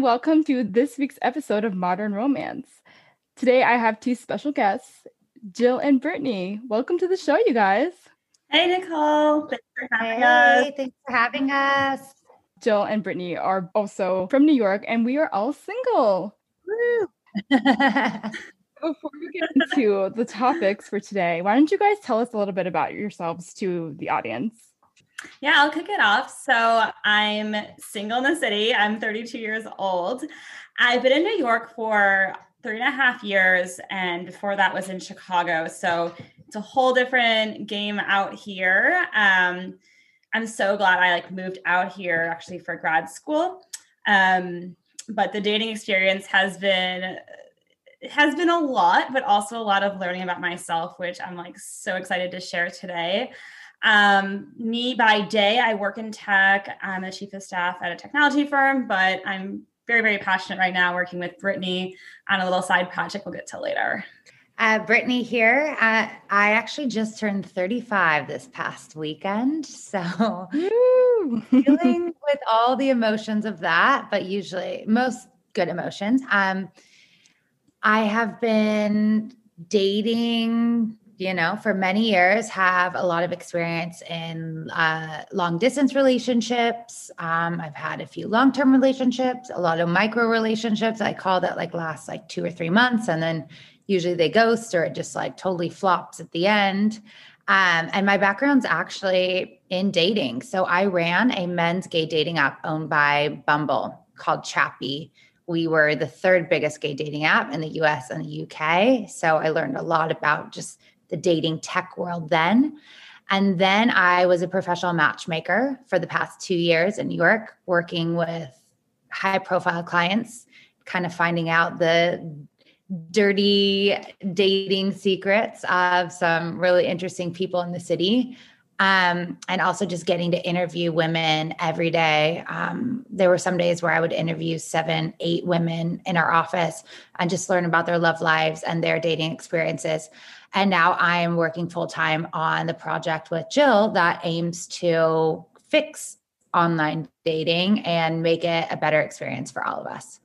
Hey everyone, welcome to this week's episode of Modern Romance. Today I have two special guests, Jill and Brittany. Welcome to the show, you guys. Hey Nicole, thanks for having hey, us. Thanks for having us. Jill and Brittany are also from New York, and we are all single. Before we get into the topics for today, why don't you guys tell us a little bit about yourselves to the audience? Yeah, I'll kick it off. So I'm single in the city. I'm 32 years old. I've been in New York for three and a half years, and before that was in Chicago. So it's a whole different game out here. Um, I'm so glad I like moved out here actually for grad school. Um, but the dating experience has been has been a lot, but also a lot of learning about myself, which I'm like so excited to share today. Um, me by day, I work in tech. I'm a chief of staff at a technology firm, but I'm very, very passionate right now working with Brittany on a little side project we'll get to later. Uh, Brittany here. Uh, I actually just turned 35 this past weekend. So, dealing with all the emotions of that, but usually most good emotions. Um, I have been dating, you know, for many years, have a lot of experience in uh, long distance relationships. Um, I've had a few long term relationships, a lot of micro relationships. I call that like last like two or three months. And then usually they ghost or it just like totally flops at the end. Um, and my background's actually in dating. So I ran a men's gay dating app owned by Bumble called Chappy we were the third biggest gay dating app in the US and the UK. So I learned a lot about just the dating tech world then. And then I was a professional matchmaker for the past two years in New York, working with high profile clients, kind of finding out the dirty dating secrets of some really interesting people in the city um, and also just getting to interview women every day. Um, there were some days where I would interview seven, eight women in our office and just learn about their love lives and their dating experiences. And now I am working full time on the project with Jill that aims to fix online dating and make it a better experience for all of us.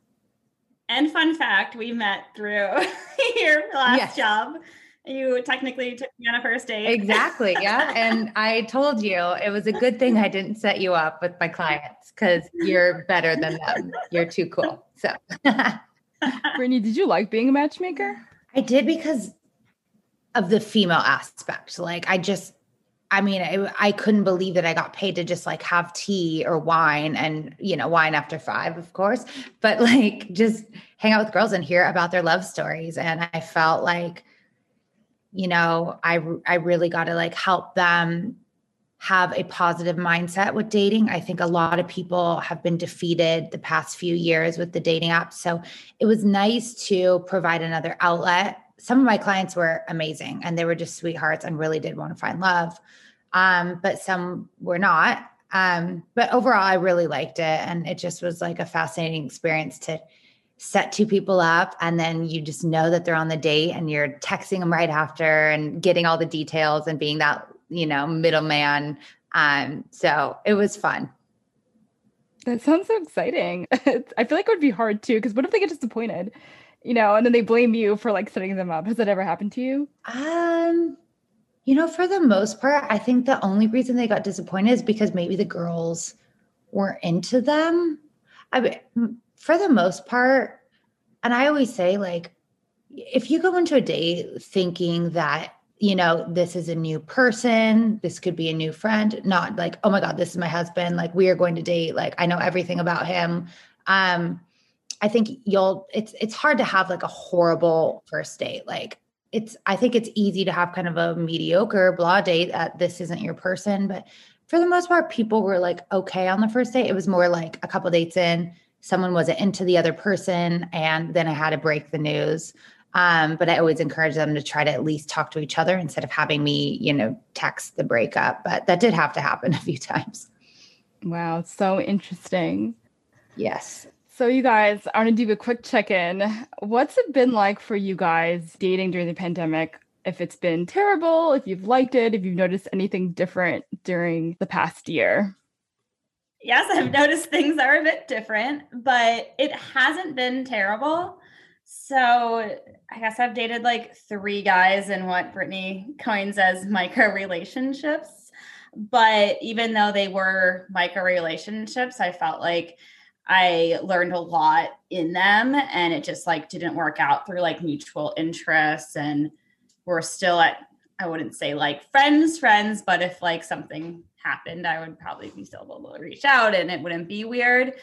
And fun fact, we met through your last yes. job you technically took me on a first date. Exactly. Yeah. and I told you it was a good thing I didn't set you up with my clients because you're better than them. You're too cool. So, Brittany, did you like being a matchmaker? I did because of the female aspect. Like, I just, I mean, I, I couldn't believe that I got paid to just like have tea or wine and, you know, wine after five, of course, but like just hang out with girls and hear about their love stories. And I felt like, you know i i really got to like help them have a positive mindset with dating i think a lot of people have been defeated the past few years with the dating apps so it was nice to provide another outlet some of my clients were amazing and they were just sweethearts and really did want to find love um, but some were not um, but overall i really liked it and it just was like a fascinating experience to set two people up and then you just know that they're on the date and you're texting them right after and getting all the details and being that you know middleman um so it was fun. That sounds so exciting. I feel like it would be hard too because what if they get disappointed you know and then they blame you for like setting them up has that ever happened to you um you know for the most part i think the only reason they got disappointed is because maybe the girls weren't into them i mean for the most part, and I always say, like, if you go into a date thinking that, you know, this is a new person, this could be a new friend, not like, oh my God, this is my husband, like, we are going to date, like, I know everything about him. Um, I think you'll, it's, it's hard to have like a horrible first date. Like, it's, I think it's easy to have kind of a mediocre blah date that this isn't your person. But for the most part, people were like okay on the first date. It was more like a couple dates in, someone wasn't into the other person and then I had to break the news. Um, but I always encourage them to try to at least talk to each other instead of having me, you know, text the breakup. But that did have to happen a few times. Wow, so interesting. Yes. So, you guys, I want to do a quick check in. What's it been like for you guys dating during the pandemic? If it's been terrible, if you've liked it, if you've noticed anything different during the past year? yes, I've noticed things are a bit different, but it hasn't been terrible. So I guess I've dated like three guys in what Brittany coins as micro relationships. But even though they were micro relationships, I felt like I learned a lot in them and it just like didn't work out through like mutual interests and we're still at I wouldn't say like friends friends but if like something happened I would probably be still able to reach out and it wouldn't be weird.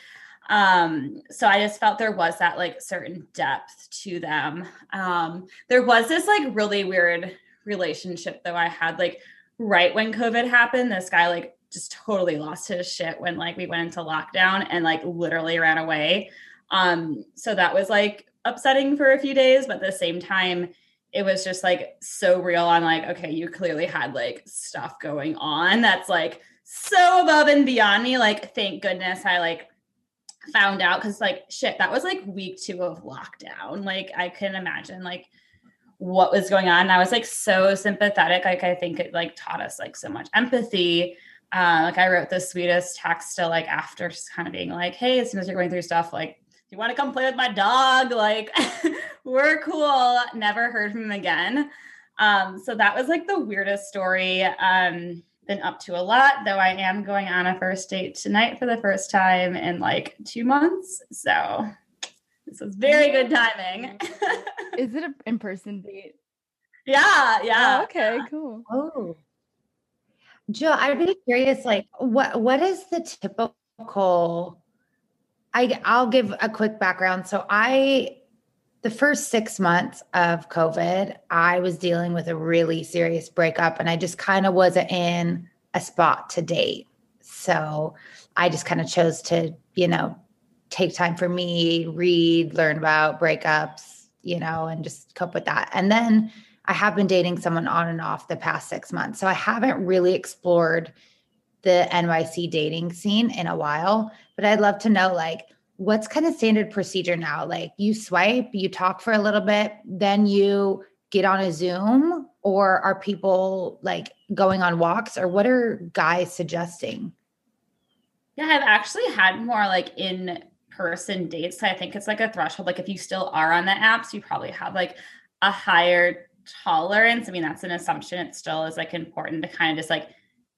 Um so I just felt there was that like certain depth to them. Um there was this like really weird relationship though I had like right when covid happened this guy like just totally lost his shit when like we went into lockdown and like literally ran away. Um, so that was like upsetting for a few days, but at the same time, it was just like so real on like, okay, you clearly had like stuff going on that's like so above and beyond me. Like, thank goodness I like found out because like shit, that was like week two of lockdown. Like I couldn't imagine like what was going on. And I was like so sympathetic. Like I think it like taught us like so much empathy uh, like I wrote the sweetest text to like after just kind of being like, hey, as soon as you're going through stuff, like, do you want to come play with my dog? Like, we're cool. Never heard from him again. Um, so that was like the weirdest story. Um, been up to a lot, though I am going on a first date tonight for the first time in like two months. So this was very good timing. Is it an in-person date? Yeah, yeah. Oh, okay, cool. Oh. Jill, I'd be curious, like what what is the typical I I'll give a quick background. So I the first six months of COVID, I was dealing with a really serious breakup and I just kind of wasn't in a spot to date. So I just kind of chose to, you know, take time for me, read, learn about breakups, you know, and just cope with that. And then I have been dating someone on and off the past six months. So I haven't really explored the NYC dating scene in a while, but I'd love to know like what's kind of standard procedure now? Like you swipe, you talk for a little bit, then you get on a Zoom, or are people like going on walks, or what are guys suggesting? Yeah, I've actually had more like in person dates. So I think it's like a threshold. Like if you still are on the apps, you probably have like a higher tolerance. I mean, that's an assumption. It still is like important to kind of just like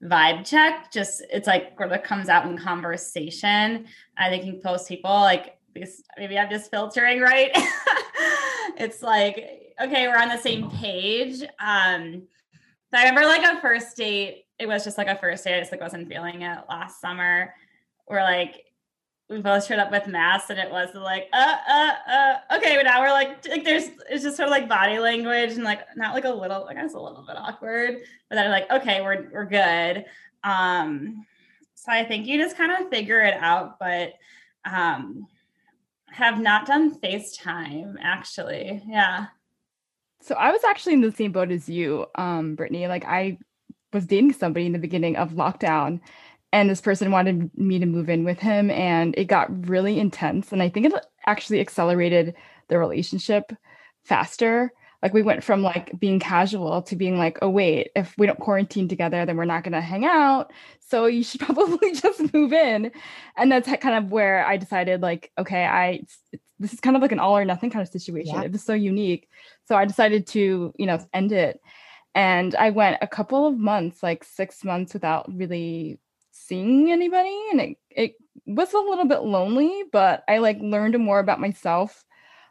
vibe check. Just it's like what comes out in conversation. I think most people like maybe I'm just filtering right. it's like, okay, we're on the same page. Um, so I remember like a first date, it was just like a first date. I just like wasn't feeling it last summer. We're like we both showed up with masks and it was like uh uh uh. Okay but now we're like like there's it's just sort of like body language and like not like a little like it's a little bit awkward but then like okay we're we're good. Um so i think you just kind of figure it out but um have not done facetime actually. Yeah. So i was actually in the same boat as you um brittany. Like i was dating somebody in the beginning of lockdown and this person wanted me to move in with him and it got really intense and i think it actually accelerated the relationship faster. Like we went from like being casual to being like oh wait if we don't quarantine together then we're not going to hang out so you should probably just move in. And that's kind of where i decided like okay i it's, this is kind of like an all or nothing kind of situation. Yeah. it was so unique. So i decided to you know end it. And i went a couple of months like six months without really seeing anybody and it, it was a little bit lonely but i like learned more about myself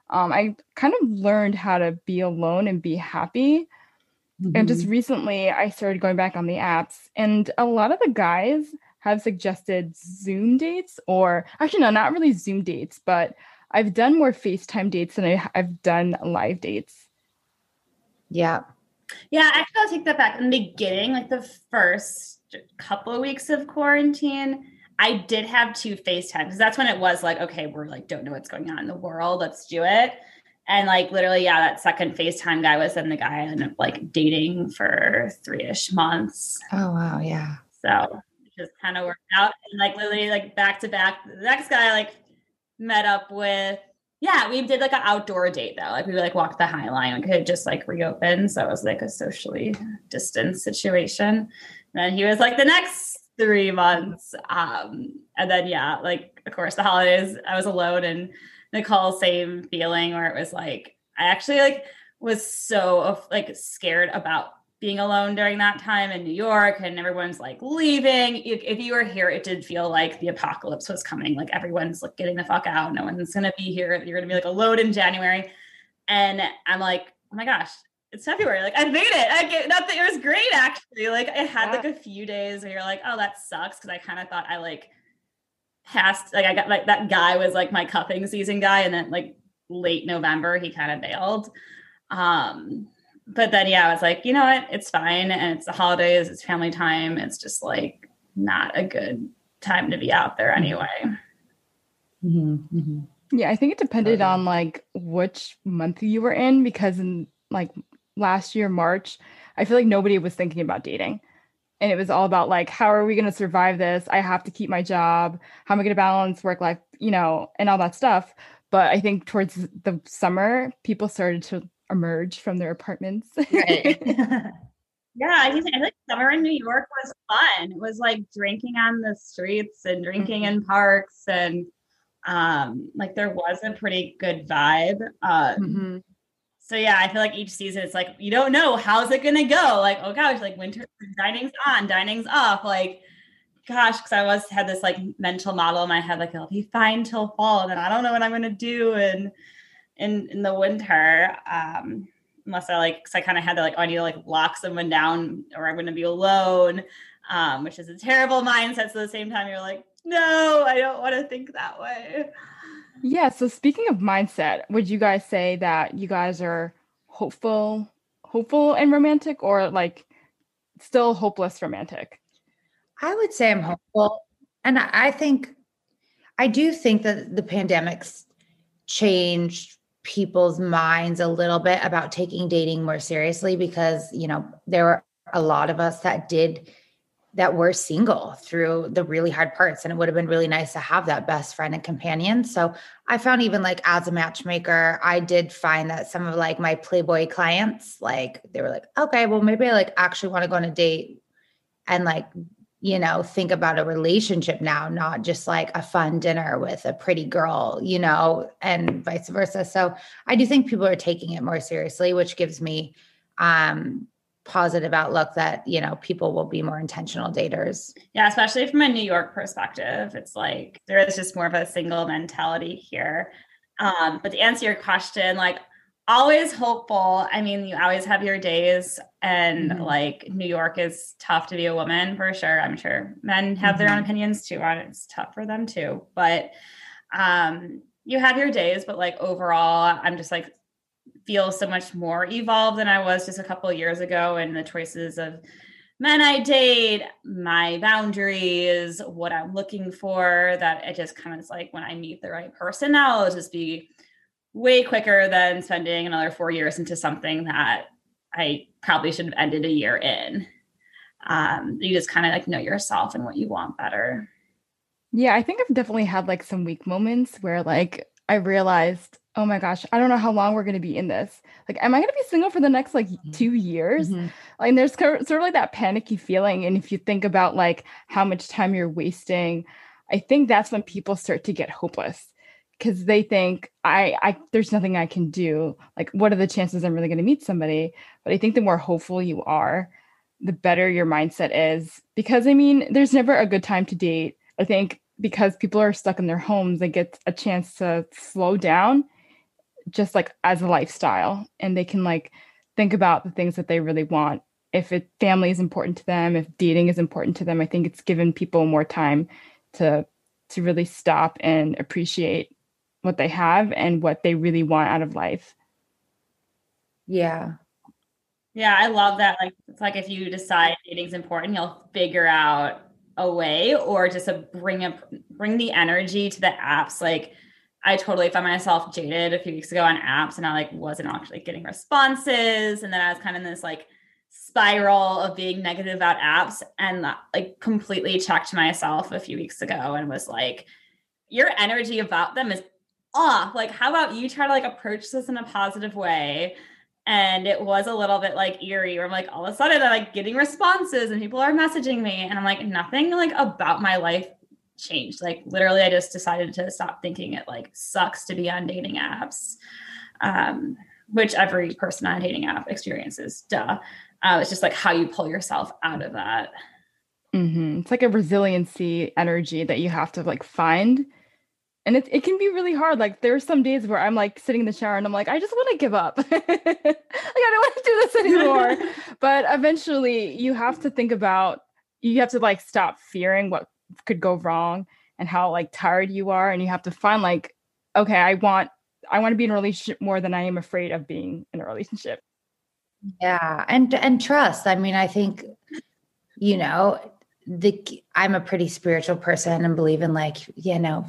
um, i kind of learned how to be alone and be happy mm-hmm. and just mm-hmm. recently i started going back on the apps and a lot of the guys have suggested zoom dates or actually no not really zoom dates but i've done more facetime dates than I, i've done live dates yeah yeah actually i'll take that back in the beginning like the first couple of weeks of quarantine, I did have two FaceTime because that's when it was like, okay, we're like, don't know what's going on in the world. Let's do it. And like literally, yeah, that second FaceTime guy was then the guy I ended up like dating for three ish months. Oh wow, yeah. So just kind of worked out. And like literally like back to back, the next guy I like met up with. Yeah, we did like an outdoor date though. Like we like walked the High Line. We could just like reopen. So it was like a socially distanced situation then he was like, the next three months. Um, and then yeah, like of course the holidays, I was alone and Nicole, same feeling where it was like I actually like was so like scared about being alone during that time in New York and everyone's like leaving. If, you were here, it did feel like the apocalypse was coming. Like everyone's like getting the fuck out. No one's gonna be here. You're gonna be like alone in January. And I'm like, oh my gosh, it's February. Like I made it. I get not that it was great actually. Like I had yeah. like a few days where you're like, oh, that sucks. Cause I kind of thought I like passed like I got like that guy was like my cuffing season guy. And then like late November, he kind of bailed. Um, but then yeah, I was like, you know what? It's fine. And it's the holidays, it's family time. It's just like not a good time to be out there anyway. Mm-hmm, mm-hmm. Yeah, I think it depended on like which month you were in because in like last year, March, I feel like nobody was thinking about dating. And it was all about like, how are we going to survive this? I have to keep my job. How am I going to balance work life, you know, and all that stuff. But I think towards the summer, people started to emerge from their apartments. Right. yeah, I think, I think summer in New York was fun. It was like drinking on the streets and drinking mm-hmm. in parks and um like there was a pretty good vibe. Uh, mm-hmm. So yeah, I feel like each season it's like you don't know how's it gonna go. Like oh gosh, like winter dining's on, dining's off. Like gosh, because I was had this like mental model in my head, like it'll be fine till fall, and then I don't know what I'm gonna do and in in the winter. Um, unless I like, because I kind of had to like, oh, I need to like lock someone down, or I'm gonna be alone, um, which is a terrible mindset. So at the same time, you're like, no, I don't want to think that way. Yeah. So speaking of mindset, would you guys say that you guys are hopeful, hopeful and romantic, or like still hopeless romantic? I would say I'm hopeful. And I think, I do think that the pandemic's changed people's minds a little bit about taking dating more seriously because, you know, there were a lot of us that did that were single through the really hard parts and it would have been really nice to have that best friend and companion so i found even like as a matchmaker i did find that some of like my playboy clients like they were like okay well maybe i like actually want to go on a date and like you know, think about a relationship now, not just like a fun dinner with a pretty girl, you know, and vice versa. So I do think people are taking it more seriously, which gives me um positive outlook that, you know, people will be more intentional daters. Yeah, especially from a New York perspective. It's like there is just more of a single mentality here. Um, but to answer your question, like always hopeful. I mean, you always have your days, and mm-hmm. like New York is tough to be a woman for sure. I'm sure men have mm-hmm. their own mm-hmm. opinions too on it. It's tough for them too. But um, you have your days, but like overall, I'm just like feel so much more evolved than I was just a couple of years ago, and the choices of men I date, my boundaries, what I'm looking for. That it just kind of is like when I meet the right person now, it'll just be way quicker than spending another four years into something that I probably should have ended a year in. Um, you just kind of like know yourself and what you want better. Yeah, I think I've definitely had like some weak moments where like I realized, oh my gosh, I don't know how long we're going to be in this. Like, am I going to be single for the next like mm-hmm. two years? Mm-hmm. Like, there's sort of like that panicky feeling. And if you think about like how much time you're wasting, I think that's when people start to get hopeless because they think I, I there's nothing I can do. Like, what are the chances I'm really going to meet somebody? But I think the more hopeful you are, the better your mindset is. Because I mean, there's never a good time to date. I think because people are stuck in their homes, they get a chance to slow down, just like as a lifestyle, and they can like think about the things that they really want. If it family is important to them, if dating is important to them, I think it's given people more time to to really stop and appreciate what they have and what they really want out of life. Yeah. Yeah, I love that. Like it's like if you decide dating's important, you'll figure out a way or just a bring up bring the energy to the apps. Like I totally found myself jaded a few weeks ago on apps and I like wasn't actually getting responses. And then I was kind of in this like spiral of being negative about apps and uh, like completely checked myself a few weeks ago and was like, your energy about them is off. Like, how about you try to like approach this in a positive way? and it was a little bit like eerie where I'm like all of a sudden I'm like getting responses and people are messaging me and I'm like nothing like about my life changed. Like literally I just decided to stop thinking it like sucks to be on dating apps. Um, which every person on a dating app experiences, duh. Uh, it's just like how you pull yourself out of that. Mm-hmm. It's like a resiliency energy that you have to like find and it, it can be really hard like there's some days where i'm like sitting in the shower and i'm like i just want to give up like i don't want to do this anymore but eventually you have to think about you have to like stop fearing what could go wrong and how like tired you are and you have to find like okay i want i want to be in a relationship more than i am afraid of being in a relationship yeah and and trust i mean i think you know the i'm a pretty spiritual person and believe in like you know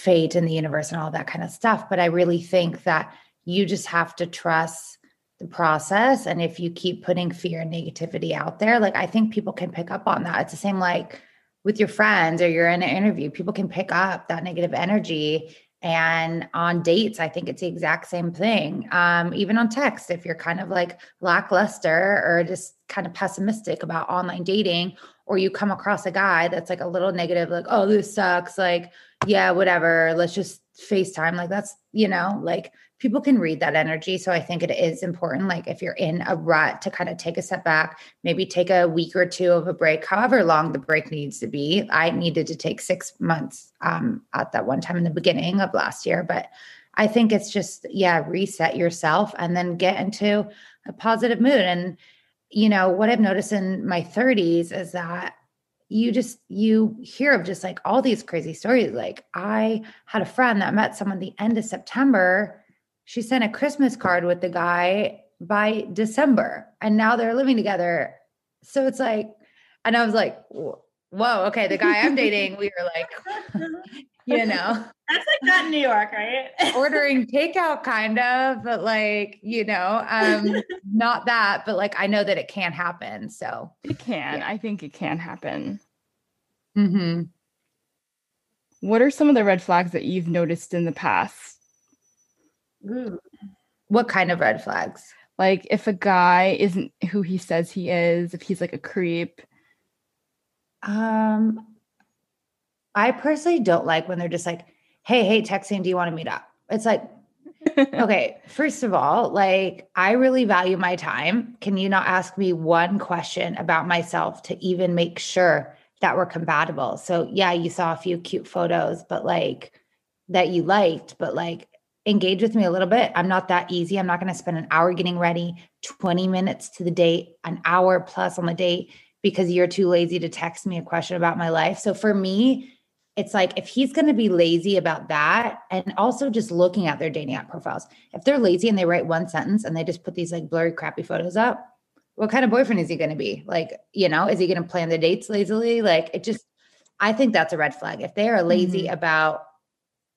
fate and the universe and all that kind of stuff. But I really think that you just have to trust the process. And if you keep putting fear and negativity out there, like I think people can pick up on that. It's the same like with your friends or you're in an interview, people can pick up that negative energy. And on dates, I think it's the exact same thing. Um, even on text, if you're kind of like lackluster or just kind of pessimistic about online dating, or you come across a guy that's like a little negative, like, oh, this sucks, like, yeah, whatever, let's just FaceTime. Like that's, you know, like people can read that energy. So I think it is important, like if you're in a rut to kind of take a step back, maybe take a week or two of a break, however long the break needs to be. I needed to take six months um, at that one time in the beginning of last year, but I think it's just, yeah, reset yourself and then get into a positive mood. And, you know, what I've noticed in my 30s is that you just you hear of just like all these crazy stories like i had a friend that met someone the end of september she sent a christmas card with the guy by december and now they're living together. So it's like and i was like whoa okay the guy i'm dating we were like you know. That's like that in new york right? Ordering takeout kind of but like you know um not that but like i know that it can happen so. It can. Yeah. i think it can happen. Mm-hmm. what are some of the red flags that you've noticed in the past Ooh. what kind of red flags like if a guy isn't who he says he is if he's like a creep um I personally don't like when they're just like, hey, hey, texting, do you want to meet up? It's like, okay, first of all, like I really value my time. Can you not ask me one question about myself to even make sure that we're compatible? So, yeah, you saw a few cute photos, but like that you liked, but like engage with me a little bit. I'm not that easy. I'm not going to spend an hour getting ready, 20 minutes to the date, an hour plus on the date because you're too lazy to text me a question about my life. So, for me, it's like if he's going to be lazy about that and also just looking at their dating app profiles if they're lazy and they write one sentence and they just put these like blurry crappy photos up what kind of boyfriend is he going to be like you know is he going to plan the dates lazily like it just i think that's a red flag if they are lazy mm-hmm. about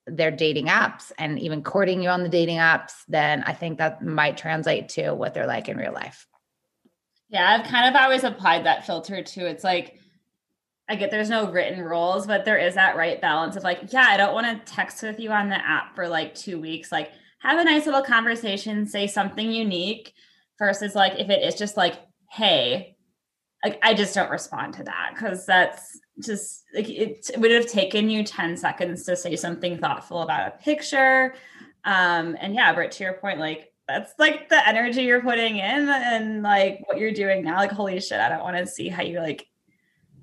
their dating apps and even courting you on the dating apps then i think that might translate to what they're like in real life yeah i've kind of always applied that filter too it's like I get there's no written rules, but there is that right balance of like, yeah, I don't want to text with you on the app for like two weeks. Like, have a nice little conversation, say something unique, versus like if it is just like, hey, like I just don't respond to that because that's just like it would have taken you 10 seconds to say something thoughtful about a picture. Um, and yeah, Britt, to your point, like that's like the energy you're putting in and like what you're doing now. Like, holy shit, I don't want to see how you like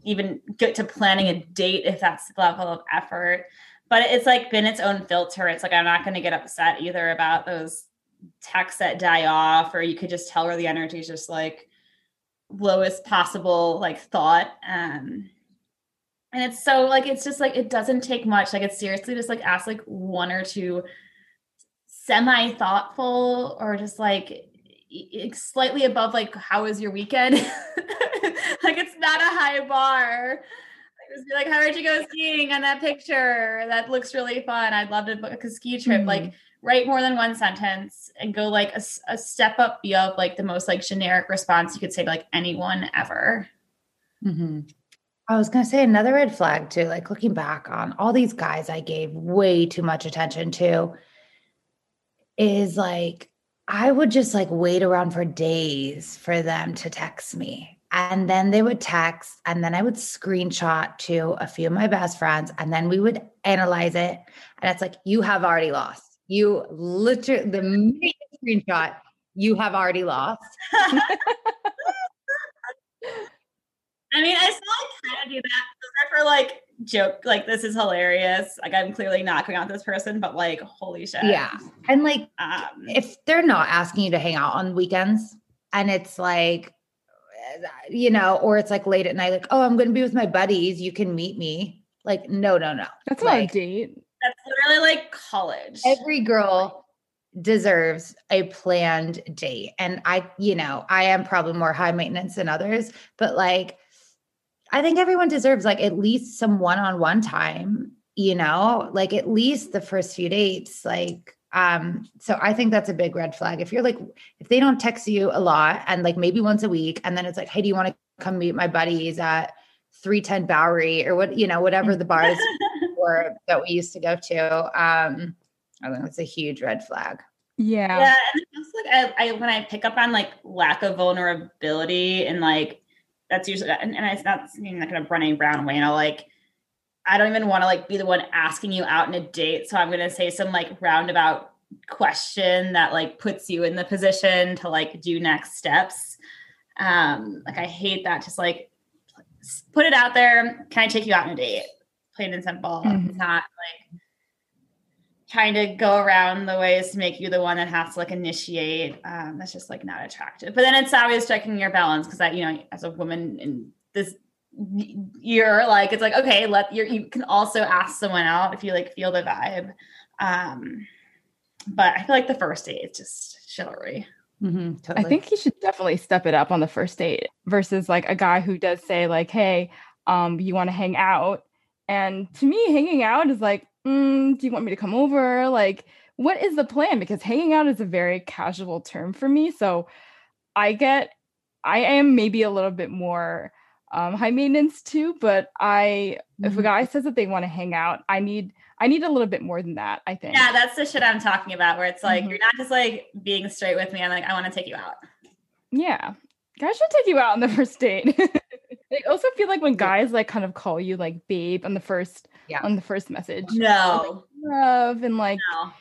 even get to planning a date if that's the level of effort. But it's like been its own filter. It's like I'm not going to get upset either about those texts that die off, or you could just tell where the energy is just like lowest possible like thought. Um, and it's so like it's just like it doesn't take much. Like it's seriously just like ask like one or two semi thoughtful or just like slightly above like how was your weekend like it's not a high bar just be like how did you go skiing on that picture that looks really fun i'd love to book a ski trip mm-hmm. like write more than one sentence and go like a, a step up beyond like the most like generic response you could say to like anyone ever mm-hmm. I was going to say another red flag too, like looking back on all these guys I gave way too much attention to is like I would just like wait around for days for them to text me. And then they would text, and then I would screenshot to a few of my best friends, and then we would analyze it. And it's like, you have already lost. You literally, the minute screenshot, you have already lost. I mean, I still kind of do that. I for like joke, like this is hilarious. Like I'm clearly not going out with this person, but like, holy shit. Yeah. And like um, if they're not asking you to hang out on weekends and it's like, you know, or it's like late at night, like, oh, I'm gonna be with my buddies, you can meet me. Like, no, no, no. That's like, not a date. Literally like college. Every girl deserves a planned date. And I, you know, I am probably more high maintenance than others, but like I think everyone deserves like at least some one-on-one time, you know, like at least the first few dates. Like, um, so I think that's a big red flag. If you're like, if they don't text you a lot and like maybe once a week, and then it's like, hey, do you want to come meet my buddies at 310 Bowery or what, you know, whatever the bars were that we used to go to. Um, I think it's a huge red flag. Yeah. Yeah. And also like I, I when I pick up on like lack of vulnerability and like that's usually and, and it's not in like a Brené Brown way, you know, like I don't even want to like be the one asking you out in a date. So I'm gonna say some like roundabout question that like puts you in the position to like do next steps. Um, like I hate that just like put it out there. Can I take you out on a date? Plain and simple. Mm-hmm. Not like trying to go around the ways to make you the one that has to like initiate. Um, that's just like not attractive. But then it's always checking your balance because that, you know, as a woman in this year, like it's like, okay, let you you can also ask someone out if you like feel the vibe. Um, but I feel like the first date is just chivalry. Mm-hmm, totally. I think he should definitely step it up on the first date versus like a guy who does say like, "Hey, um, you want to hang out?" And to me, hanging out is like, mm, do you want me to come over? Like, what is the plan? Because hanging out is a very casual term for me. So I get, I am maybe a little bit more um, high maintenance too, but I, mm-hmm. if a mm-hmm. guy says that they want to hang out, I need, I need a little bit more than that, I think. Yeah, that's the shit I'm talking about where it's like, mm-hmm. you're not just like being straight with me. I'm like, I want to take you out. Yeah. Guys should take you out on the first date. I also feel like when guys like kind of call you like babe on the first yeah. on the first message. No. Like, love and like no.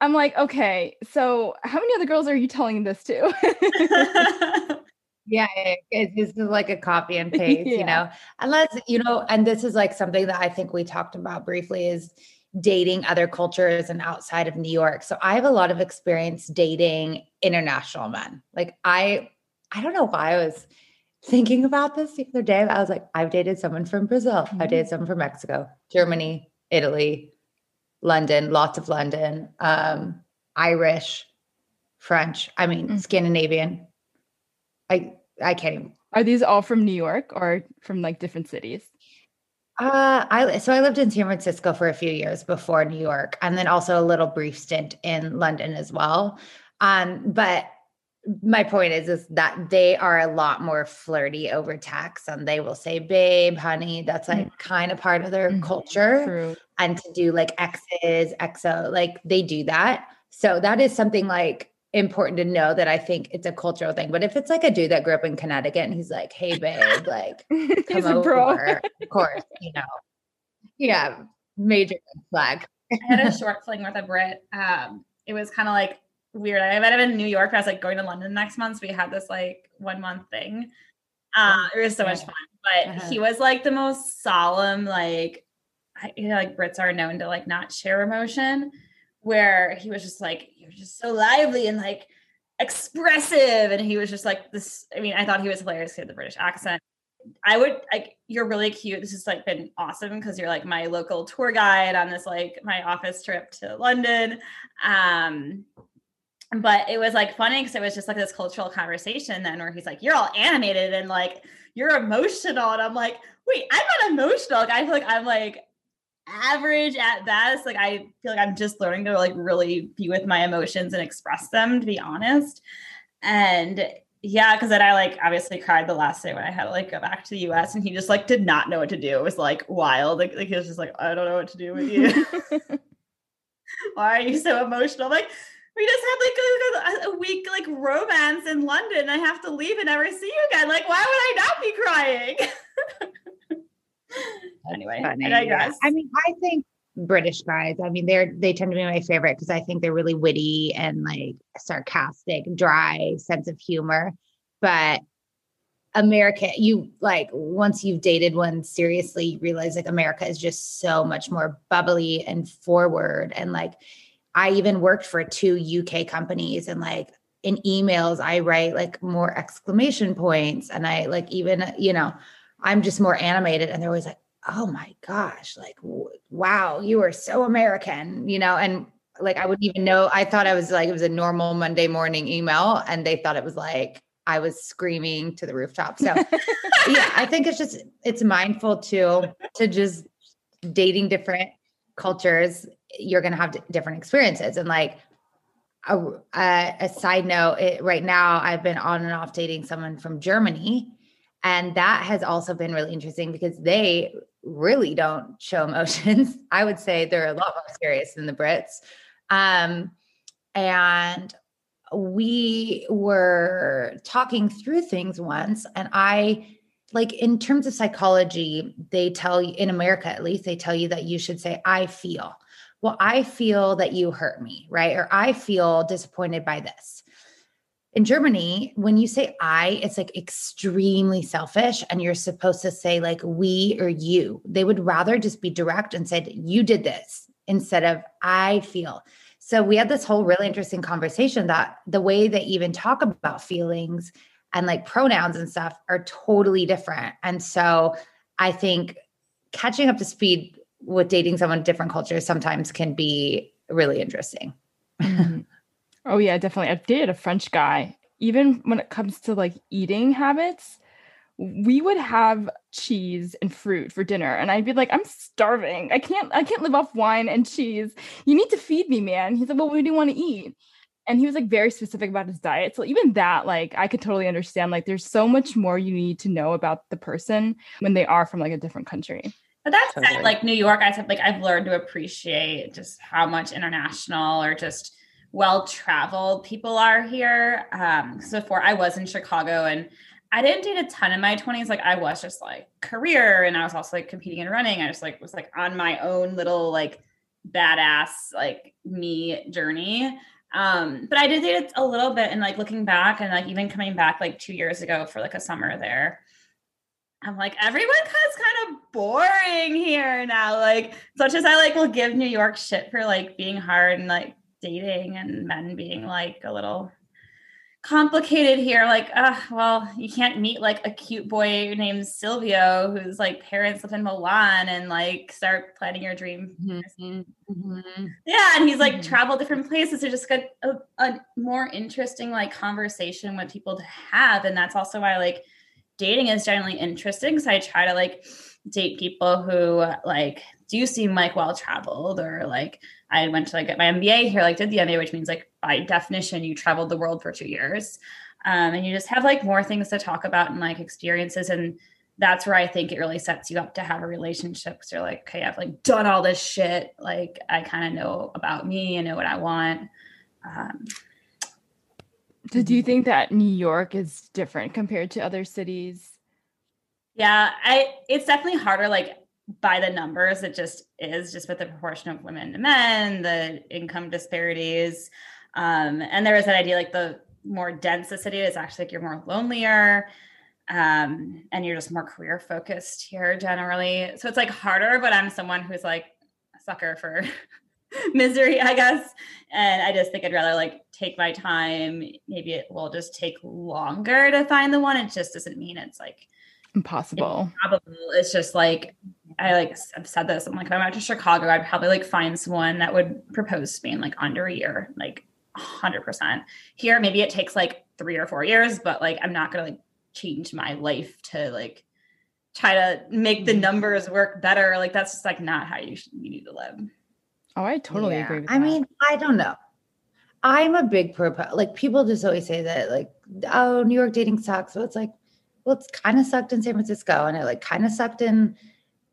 I'm like, okay, so how many other girls are you telling this to? yeah, it, this is like a copy and paste, yeah. you know. Unless, you know, and this is like something that I think we talked about briefly is dating other cultures and outside of New York. So I have a lot of experience dating international men. Like I I don't know why I was thinking about this the other day. I was like, I've dated someone from Brazil. Mm-hmm. I've dated someone from Mexico, Germany, Italy, London, lots of London, um, Irish, French. I mean, mm-hmm. Scandinavian. I I can't even. Are these all from New York or from like different cities? Uh, I so I lived in San Francisco for a few years before New York, and then also a little brief stint in London as well. Um, but my point is is that they are a lot more flirty over text and they will say babe honey that's like mm-hmm. kind of part of their mm-hmm. culture. True. and to do like x's xo like they do that. So that is something like important to know that i think it's a cultural thing. But if it's like a dude that grew up in connecticut and he's like hey babe like come over of course you know. Yeah major flag. I had a short fling with a brit. Um it was kind of like weird. I met him in New York. I was like going to London next month. So we had this like one month thing. Uh, it was so much fun. But uh-huh. he was like the most solemn, like I, you know, like Brits are known to like not share emotion, where he was just like, you're just so lively and like expressive. And he was just like this. I mean, I thought he was hilarious. He had the British accent. I would like you're really cute. This has like been awesome because you're like my local tour guide on this like my office trip to London. Um but it was like funny because it was just like this cultural conversation then where he's like you're all animated and like you're emotional. And i'm like wait i'm not emotional. Like i feel like i'm like average at best. Like i feel like i'm just learning to like really be with my emotions and express them to be honest. And yeah because then i like obviously cried the last day when i had to like go back to the us and he just like did not know what to do. It was like wild. Like, like he was just like i don't know what to do with you. Why are you so emotional? Like we just had like a, a, week like romance in London. I have to leave and never see you again. Like, why would I not be crying? anyway, funny. I digress. I mean, I think British guys, I mean, they're they tend to be my favorite because I think they're really witty and like sarcastic, dry sense of humor. But America, you like once you've dated one seriously, you realize like America is just so much more bubbly and forward and like I even worked for two UK companies and like in emails I write like more exclamation points and I like even you know I'm just more animated and they're always like oh my gosh like wow you are so American you know and like I wouldn't even know I thought I was like it was a normal Monday morning email and they thought it was like I was screaming to the rooftop. So yeah I think it's just it's mindful to to just dating different cultures you're going to have different experiences. And like a, a, a side note it, right now i've been on and off dating someone from germany and that has also been really interesting because they really don't show emotions. I would say they're a lot more serious than the brits. Um, and we were talking through things once and i like in terms of psychology they tell you in america at least they tell you that you should say i feel well, I feel that you hurt me, right? Or I feel disappointed by this. In Germany, when you say I, it's like extremely selfish, and you're supposed to say like we or you. They would rather just be direct and said, You did this instead of I feel. So we had this whole really interesting conversation that the way they even talk about feelings and like pronouns and stuff are totally different. And so I think catching up to speed with dating someone different cultures sometimes can be really interesting. mm-hmm. Oh yeah, definitely. I've dated a French guy. Even when it comes to like eating habits, we would have cheese and fruit for dinner and I'd be like, I'm starving. I can't I can't live off wine and cheese. You need to feed me, man. He's like, Well, what do you want to eat? And he was like very specific about his diet. So even that, like I could totally understand. Like there's so much more you need to know about the person when they are from like a different country. But that totally. said, like New York, I said, like I've learned to appreciate just how much international or just well traveled people are here. Um, so before I was in Chicago and I didn't date a ton in my 20s. Like I was just like career and I was also like competing in running. I just like was like on my own little like badass like me journey. Um, but I did date it a little bit and like looking back and like even coming back like two years ago for like a summer there. I'm like, everyone is kind of boring here now. Like, such as I like will give New York shit for like being hard and like dating and men being like a little complicated here. Like, uh, well, you can't meet like a cute boy named Silvio whose like parents live in Milan and like start planning your dream. Mm-hmm. Mm-hmm. Yeah, and he's like mm-hmm. travel different places to just get a, a more interesting like conversation with people to have, and that's also why like dating is generally interesting because I try to like date people who like do seem like well traveled or like I went to like get my MBA here, like did the MBA, which means like by definition you traveled the world for two years, um, and you just have like more things to talk about and like experiences and that's where I think it really sets you up to have a relationship because you're like, okay, I've like done all this shit. Like I kind of know about me and know what I want. Um, so do you think that New York is different compared to other cities? Yeah, I it's definitely harder like by the numbers it just is just with the proportion of women to men, the income disparities. Um, and there is that idea like the more dense the city is actually like you're more lonelier um, and you're just more career focused here generally. So it's like harder, but I'm someone who's like a sucker for misery, I guess. And I just think I'd rather like take my time. Maybe it will just take longer to find the one. It just doesn't mean it's like impossible. Improbable. It's just like I like I've said this. I'm like, if I went to Chicago, I'd probably like find someone that would propose to me in like under a year, like hundred percent. Here, maybe it takes like three or four years, but like I'm not gonna like change my life to like try to make the mm-hmm. numbers work better. Like that's just like not how you, should, you need to live. Oh, I totally yeah. agree. I that. mean, I don't know. I'm a big pro. Like people just always say that, like, oh, New York dating sucks. So it's like, well, it's kind of sucked in San Francisco, and it like kind of sucked in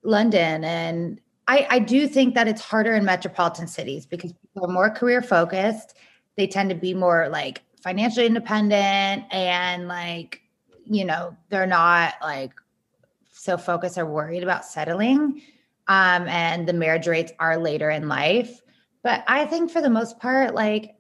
London. And I, I do think that it's harder in metropolitan cities because people are more career focused. they tend to be more like financially independent and like, you know, they're not like so focused or worried about settling. Um, and the marriage rates are later in life. But I think for the most part, like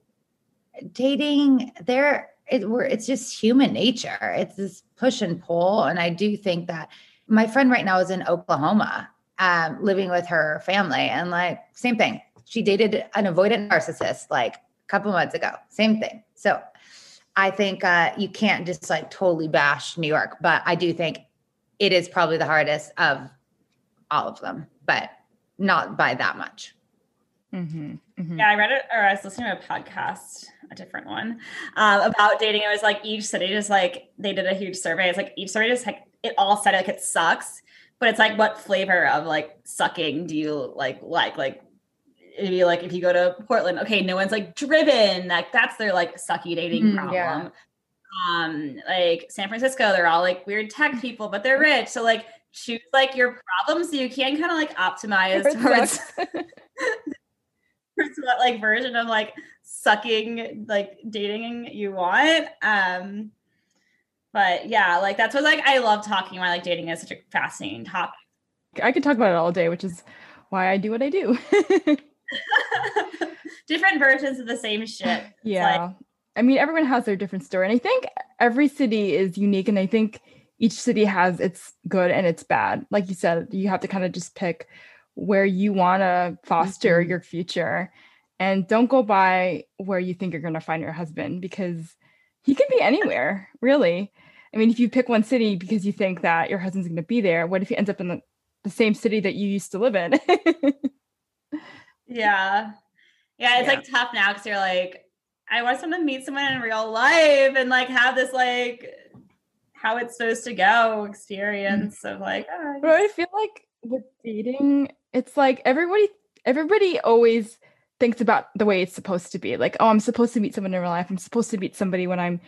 dating, there it, we're, it's just human nature. It's this push and pull. And I do think that my friend right now is in Oklahoma, um, living with her family, and like same thing. She dated an avoidant narcissist like a couple months ago. Same thing. So I think uh, you can't just like totally bash New York, but I do think it is probably the hardest of all of them, but not by that much. Mm-hmm, mm-hmm. Yeah, I read it, or I was listening to a podcast, a different one, um, about dating. It was like each city just like they did a huge survey. It's like each city just like it all said like it sucks, but it's like what flavor of like sucking do you like like like it'd be like if you go to Portland, okay, no one's like driven. Like that's their like sucky dating mm, problem. Yeah. Um, like San Francisco, they're all like weird tech people, but they're rich. So like choose like your problem so you can kind of like optimize towards what like version of like sucking like dating you want. Um but yeah, like that's what like I love talking about like dating is such a fascinating topic. I could talk about it all day, which is why I do what I do. different versions of the same shit. Yeah. Like, I mean, everyone has their different story. And I think every city is unique. And I think each city has its good and its bad. Like you said, you have to kind of just pick where you want to foster mm-hmm. your future and don't go by where you think you're going to find your husband because he can be anywhere really i mean if you pick one city because you think that your husband's going to be there what if he ends up in the, the same city that you used to live in yeah yeah it's yeah. like tough now because you're like i want someone to meet someone in real life and like have this like how it's supposed to go experience of like oh, but i feel like with dating it's like everybody everybody always thinks about the way it's supposed to be. Like, oh, I'm supposed to meet someone in real life. I'm supposed to meet somebody when I'm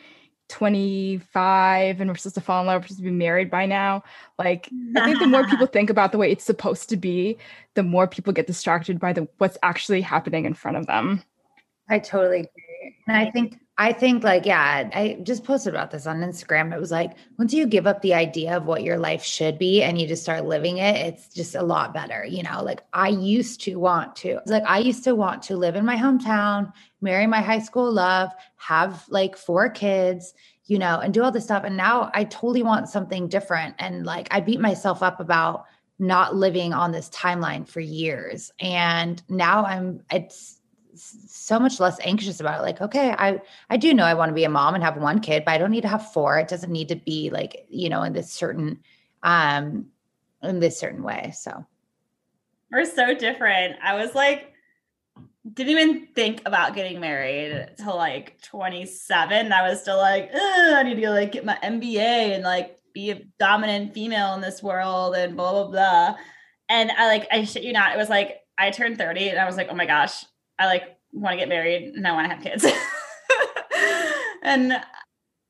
25 and we're supposed to fall in love, we're supposed to be married by now. Like, I think the more people think about the way it's supposed to be, the more people get distracted by the what's actually happening in front of them. I totally agree. And I think I think like, yeah, I just posted about this on Instagram. It was like, once you give up the idea of what your life should be and you just start living it, it's just a lot better. You know, like I used to want to, like, I used to want to live in my hometown, marry my high school love, have like four kids, you know, and do all this stuff. And now I totally want something different. And like, I beat myself up about not living on this timeline for years. And now I'm, it's, so much less anxious about it like okay i i do know i want to be a mom and have one kid but i don't need to have four. It doesn't need to be like you know in this certain um in this certain way so. We're so different. I was like didn't even think about getting married till like 27 i was still like i need to like get my mba and like be a dominant female in this world and blah blah blah. And i like i shit you not it was like i turned 30 and i was like oh my gosh I like want to get married and I want to have kids. and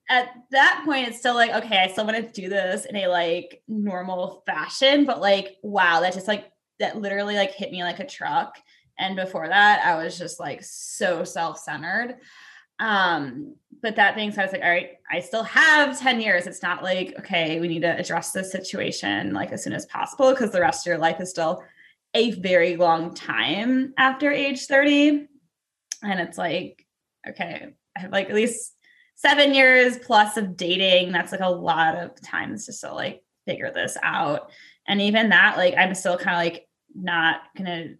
at that point, it's still like, okay, I still want to do this in a like normal fashion, but like, wow, that just like, that literally like hit me like a truck. And before that, I was just like so self centered. Um, but that being said, I was like, all right, I still have 10 years. It's not like, okay, we need to address this situation like as soon as possible because the rest of your life is still a very long time after age 30. And it's like, okay, I have like at least seven years plus of dating. That's like a lot of times just to like figure this out. And even that, like, I'm still kind of like not gonna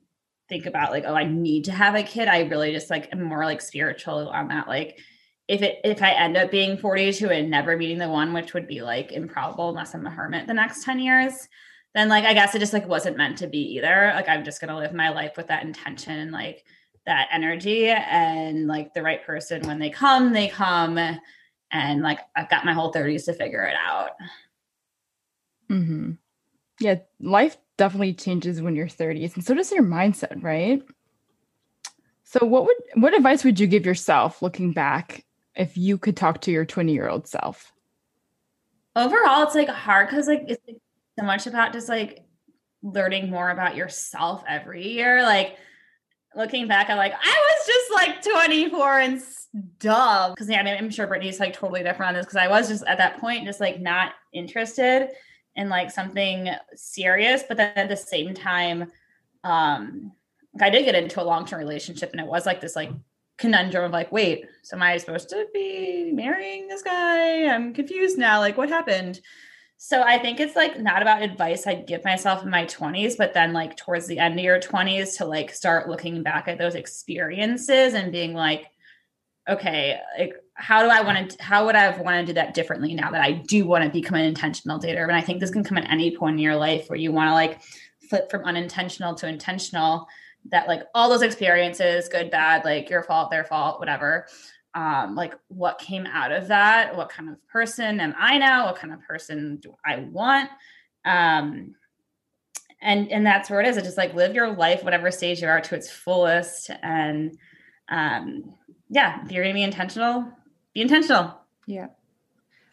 think about like, oh, I need to have a kid. I really just like am more like spiritual on that. Like, if it if I end up being 42 and never meeting the one, which would be like improbable unless I'm a hermit the next 10 years, then like I guess it just like wasn't meant to be either. Like I'm just gonna live my life with that intention and like that energy and like the right person when they come, they come. And like I've got my whole 30s to figure it out. Mm-hmm. Yeah, life definitely changes when you're 30s, and so does your mindset, right? So what would what advice would you give yourself looking back if you could talk to your 20 year old self? Overall, it's like hard because like it's like so much about just like learning more about yourself every year. Like looking back, I'm like, I was just like 24 and dumb. Cause yeah, I mean, I'm sure Brittany's like totally different on this because I was just at that point just like not interested in like something serious. But then at the same time, um, I did get into a long-term relationship and it was like this like conundrum of like, wait, so am I supposed to be marrying this guy? I'm confused now. Like, what happened? So I think it's like not about advice I'd give myself in my 20s, but then like towards the end of your 20s to like start looking back at those experiences and being like, okay, like how do I want to how would I have wanted to do that differently now that I do want to become an intentional dater? And I think this can come at any point in your life where you want to like flip from unintentional to intentional that like all those experiences, good, bad, like your fault, their fault, whatever. Um, like what came out of that? What kind of person am I now? What kind of person do I want? Um, and and that's where it is. It's just like live your life, whatever stage you are, to its fullest. And um, yeah, if you're gonna be intentional, be intentional. Yeah.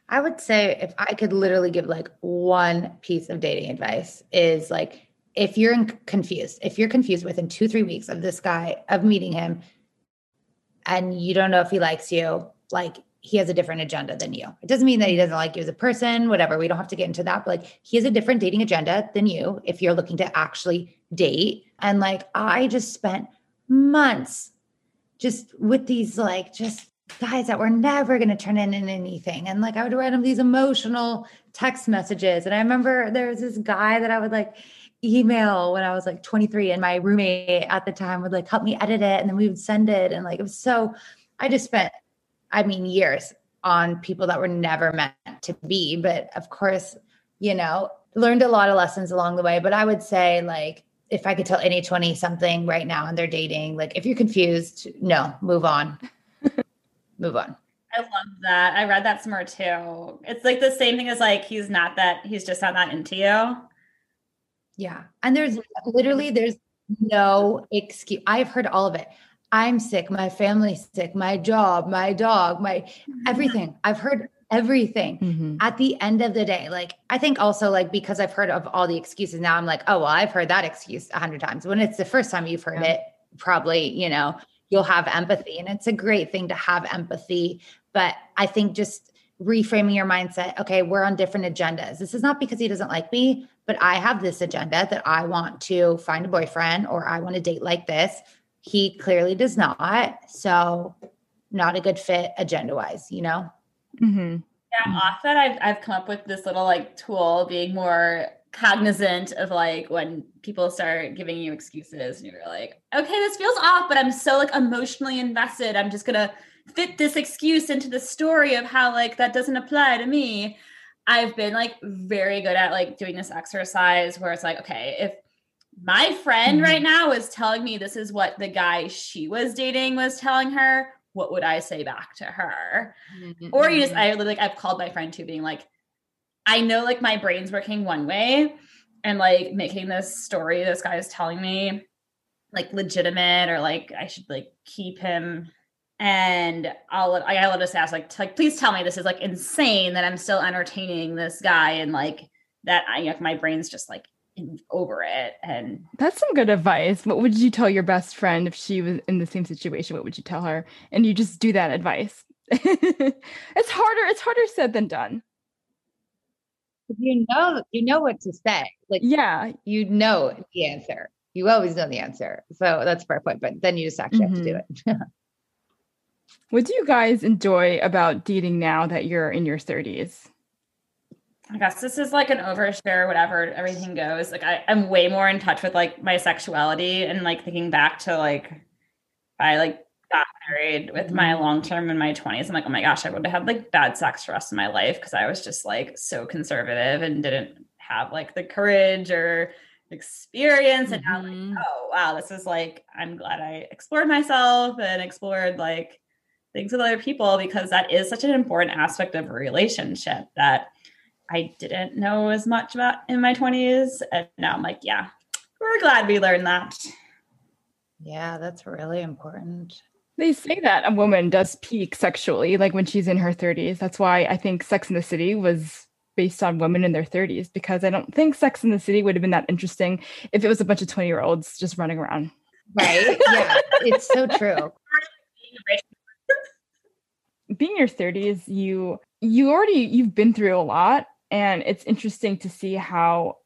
I would say if I could literally give like one piece of dating advice is like if you're confused, if you're confused within two, three weeks of this guy, of meeting him, and you don't know if he likes you, like he has a different agenda than you. It doesn't mean that he mm-hmm. doesn't like you as a person, whatever. We don't have to get into that, but like he has a different dating agenda than you if you're looking to actually date. And like I just spent months just with these like just guys that were never going to turn in in anything. And like I would write him these emotional text messages. And I remember there was this guy that I would like, email when I was like 23 and my roommate at the time would like help me edit it and then we would send it and like it was so I just spent I mean years on people that were never meant to be but of course you know learned a lot of lessons along the way but I would say like if I could tell any 20 something right now and they're dating like if you're confused no move on move on I love that. I read that somewhere too. It's like the same thing as like he's not that he's just not that into you. Yeah. And there's literally there's no excuse. I've heard all of it. I'm sick, my family's sick, my job, my dog, my mm-hmm. everything. I've heard everything mm-hmm. at the end of the day. Like, I think also, like, because I've heard of all the excuses now, I'm like, oh, well, I've heard that excuse a hundred times. When it's the first time you've heard yeah. it, probably, you know, you'll have empathy. And it's a great thing to have empathy. But I think just reframing your mindset okay, we're on different agendas. This is not because he doesn't like me, but I have this agenda that I want to find a boyfriend or I want to date like this. He clearly does not. So, not a good fit agenda wise, you know? Mm-hmm. Yeah, off that, I've, I've come up with this little like tool being more cognizant of like when people start giving you excuses and you're like, okay, this feels off, but I'm so like emotionally invested. I'm just gonna fit this excuse into the story of how like that doesn't apply to me. I've been like very good at like doing this exercise where it's like, okay, if my friend mm-hmm. right now is telling me this is what the guy she was dating was telling her, what would I say back to her? Mm-hmm. Or you just, I like, I've called my friend too, being like, I know like my brain's working one way and like making this story this guy is telling me like legitimate or like I should like keep him and I'll I I'll just ask like like please tell me this is like insane that I'm still entertaining this guy and like that I like my brain's just like over it. And that's some good advice. What would you tell your best friend if she was in the same situation? What would you tell her? And you just do that advice. It's harder it's harder said than done. You know you know what to say. Like yeah. you know the answer. You always know the answer. So that's a fair point but then you just actually mm-hmm. have to do mm-hmm. it What do you guys enjoy about dating now that you're in your 30s? I guess this is like an overshare, whatever everything goes. Like I, I'm way more in touch with like my sexuality and like thinking back to like I like got married with my mm-hmm. long term in my 20s. I'm like, oh my gosh, I would have had like bad sex for the rest of my life because I was just like so conservative and didn't have like the courage or experience. And now, like, mm-hmm. oh wow, this is like I'm glad I explored myself and explored like things with other people because that is such an important aspect of a relationship that I didn't know as much about in my 20s. And now I'm like, yeah, we're glad we learned that. Yeah, that's really important. They say that a woman does peak sexually, like when she's in her 30s. That's why I think Sex in the City was based on women in their 30s, because I don't think Sex in the City would have been that interesting if it was a bunch of 20 year olds just running around. Right? Yeah, it's so true. Being your 30s, you you already you've been through a lot and it's interesting to see how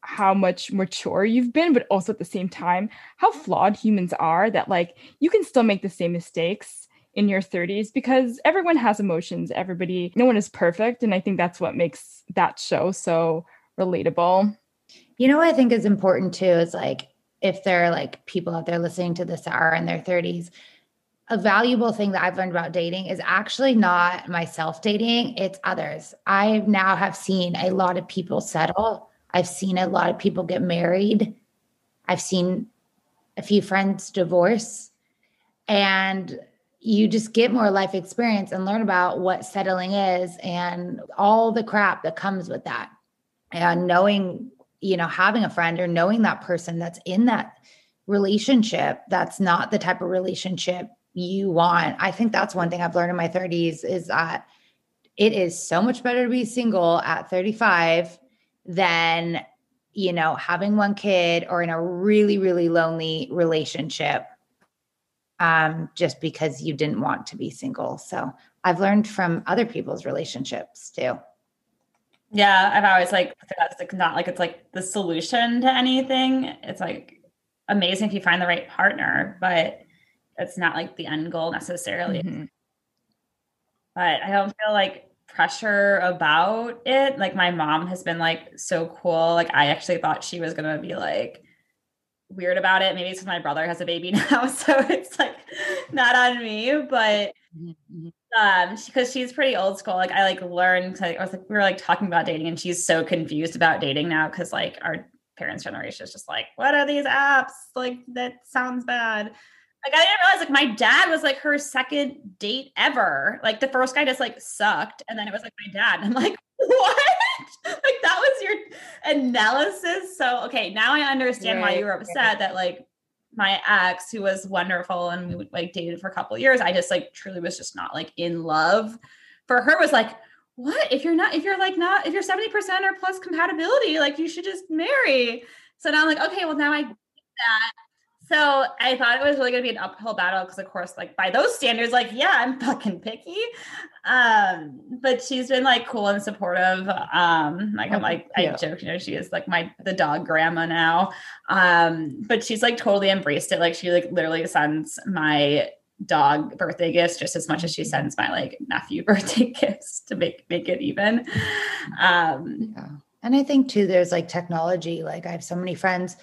how much mature you've been but also at the same time how flawed humans are that like you can still make the same mistakes in your 30s because everyone has emotions everybody no one is perfect and i think that's what makes that show so relatable. You know what i think is important too is like if there are like people out there listening to this are in their 30s a valuable thing that I've learned about dating is actually not myself dating, it's others. I now have seen a lot of people settle. I've seen a lot of people get married. I've seen a few friends divorce. And you just get more life experience and learn about what settling is and all the crap that comes with that. And knowing, you know, having a friend or knowing that person that's in that relationship that's not the type of relationship you want. I think that's one thing I've learned in my 30s is that it is so much better to be single at 35 than, you know, having one kid or in a really, really lonely relationship um, just because you didn't want to be single. So I've learned from other people's relationships too. Yeah, I've always like that's like not like it's like the solution to anything. It's like amazing if you find the right partner, but it's not like the end goal necessarily. Mm-hmm. But I don't feel like pressure about it. Like my mom has been like so cool. Like I actually thought she was gonna be like weird about it. Maybe it's because my brother has a baby now, so it's like not on me. But mm-hmm. um, because she's pretty old school. Like I like learned. To, I was like we were like talking about dating, and she's so confused about dating now because like our parents' generation is just like, what are these apps? Like that sounds bad. Like I didn't realize like my dad was like her second date ever. Like the first guy just like sucked, and then it was like my dad. And I'm like, what? like that was your analysis. So okay, now I understand right. why you were upset that like my ex, who was wonderful and we like dated for a couple years, I just like truly was just not like in love. For her was like, what if you're not if you're like not if you're 70% or plus compatibility, like you should just marry. So now I'm like, okay, well now I get that so I thought it was really gonna be an uphill battle because, of course, like by those standards, like yeah, I'm fucking picky. Um, but she's been like cool and supportive. Um, like I'm like I joke, you know, she is like my the dog grandma now. Um, but she's like totally embraced it. Like she like literally sends my dog birthday gifts just as much as she mm-hmm. sends my like nephew birthday gifts to make make it even. Um, yeah. And I think too, there's like technology. Like I have so many friends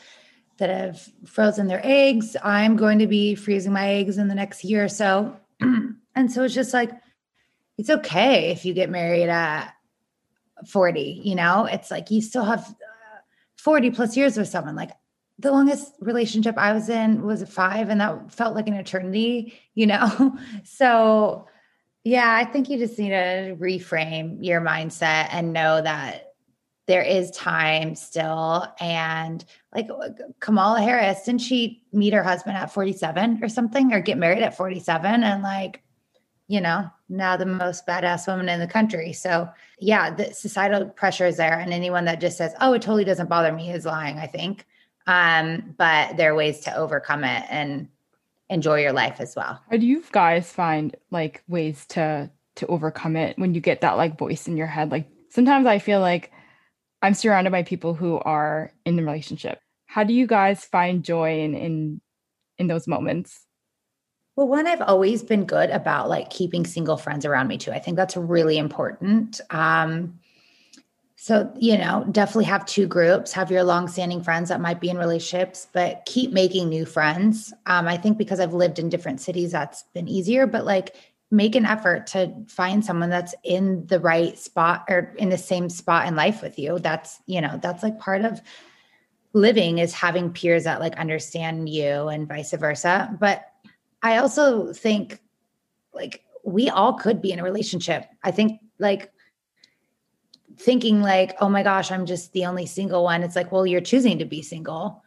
that have frozen their eggs. I'm going to be freezing my eggs in the next year or so. and so it's just like, it's okay if you get married at 40, you know, it's like you still have uh, 40 plus years with someone. Like the longest relationship I was in was five, and that felt like an eternity, you know? so, yeah, I think you just need to reframe your mindset and know that there is time still. And like Kamala Harris, didn't she meet her husband at 47 or something, or get married at 47? And like, you know, now the most badass woman in the country. So, yeah, the societal pressure is there. And anyone that just says, oh, it totally doesn't bother me is lying, I think. Um, but there are ways to overcome it and enjoy your life as well. How do you guys find like ways to to overcome it when you get that like voice in your head? Like sometimes I feel like I'm surrounded by people who are in the relationship. How do you guys find joy in in in those moments? Well, one, I've always been good about like keeping single friends around me too. I think that's really important. Um, so, you know, definitely have two groups, have your long-standing friends that might be in relationships, but keep making new friends. Um, I think because I've lived in different cities, that's been easier, but like make an effort to find someone that's in the right spot or in the same spot in life with you. That's you know that's like part of living is having peers that like understand you and vice versa. But i also think like we all could be in a relationship. I think like thinking like oh my gosh i'm just the only single one it's like well you're choosing to be single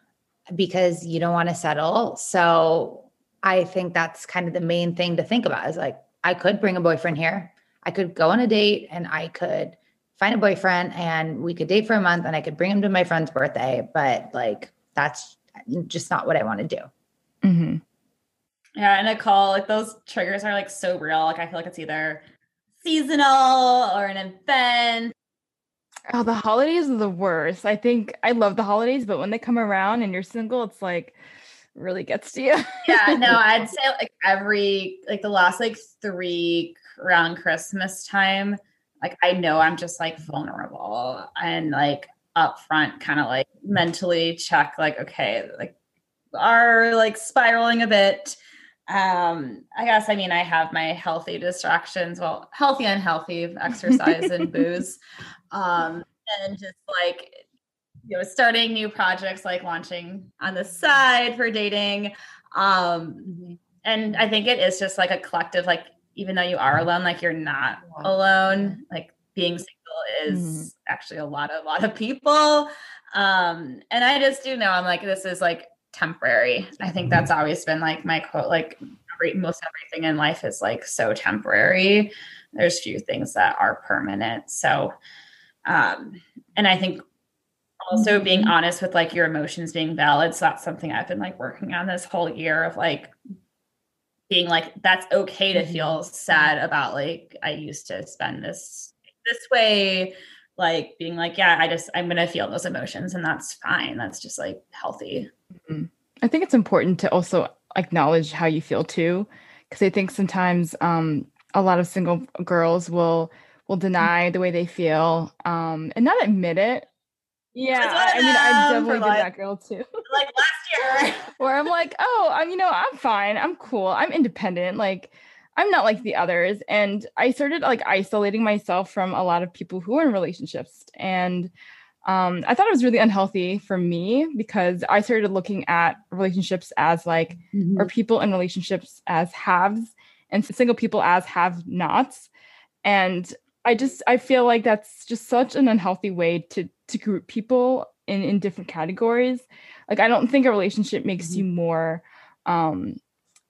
because you don't want to settle. So i think that's kind of the main thing to think about is like I could bring a boyfriend here. I could go on a date and I could find a boyfriend and we could date for a month and I could bring him to my friend's birthday. But like, that's just not what I want to do. Mm-hmm. Yeah, and Nicole, like those triggers are like so real. Like I feel like it's either seasonal or an event. Oh, the holidays are the worst. I think I love the holidays, but when they come around and you're single, it's like really gets to you. yeah, no, I'd say like every like the last like three around Christmas time, like I know I'm just like vulnerable and like upfront kind of like mentally check like okay, like are like spiraling a bit um i guess i mean i have my healthy distractions well healthy and healthy exercise and booze um and just like you know starting new projects like launching on the side for dating um and i think it is just like a collective like even though you are alone like you're not alone like being single is mm-hmm. actually a lot of a lot of people um and i just do know i'm like this is like temporary. I think that's always been like my quote, like every, most everything in life is like so temporary. There's few things that are permanent. So, um, and I think also being mm-hmm. honest with like your emotions being valid. So that's something I've been like working on this whole year of like being like, that's okay to feel mm-hmm. sad about like, I used to spend this this way like being like yeah i just i'm gonna feel those emotions and that's fine that's just like healthy mm-hmm. i think it's important to also acknowledge how you feel too because i think sometimes um, a lot of single girls will will deny the way they feel um, and not admit it yeah I, mean i definitely did that girl too like last year where i'm like oh i'm you know i'm fine i'm cool i'm independent like I'm not like the others. And I started like isolating myself from a lot of people who are in relationships. And um, I thought it was really unhealthy for me because I started looking at relationships as like, mm-hmm. or people in relationships as haves and single people as have nots. And I just, I feel like that's just such an unhealthy way to, to group people in, in different categories. Like, I don't think a relationship makes mm-hmm. you more um,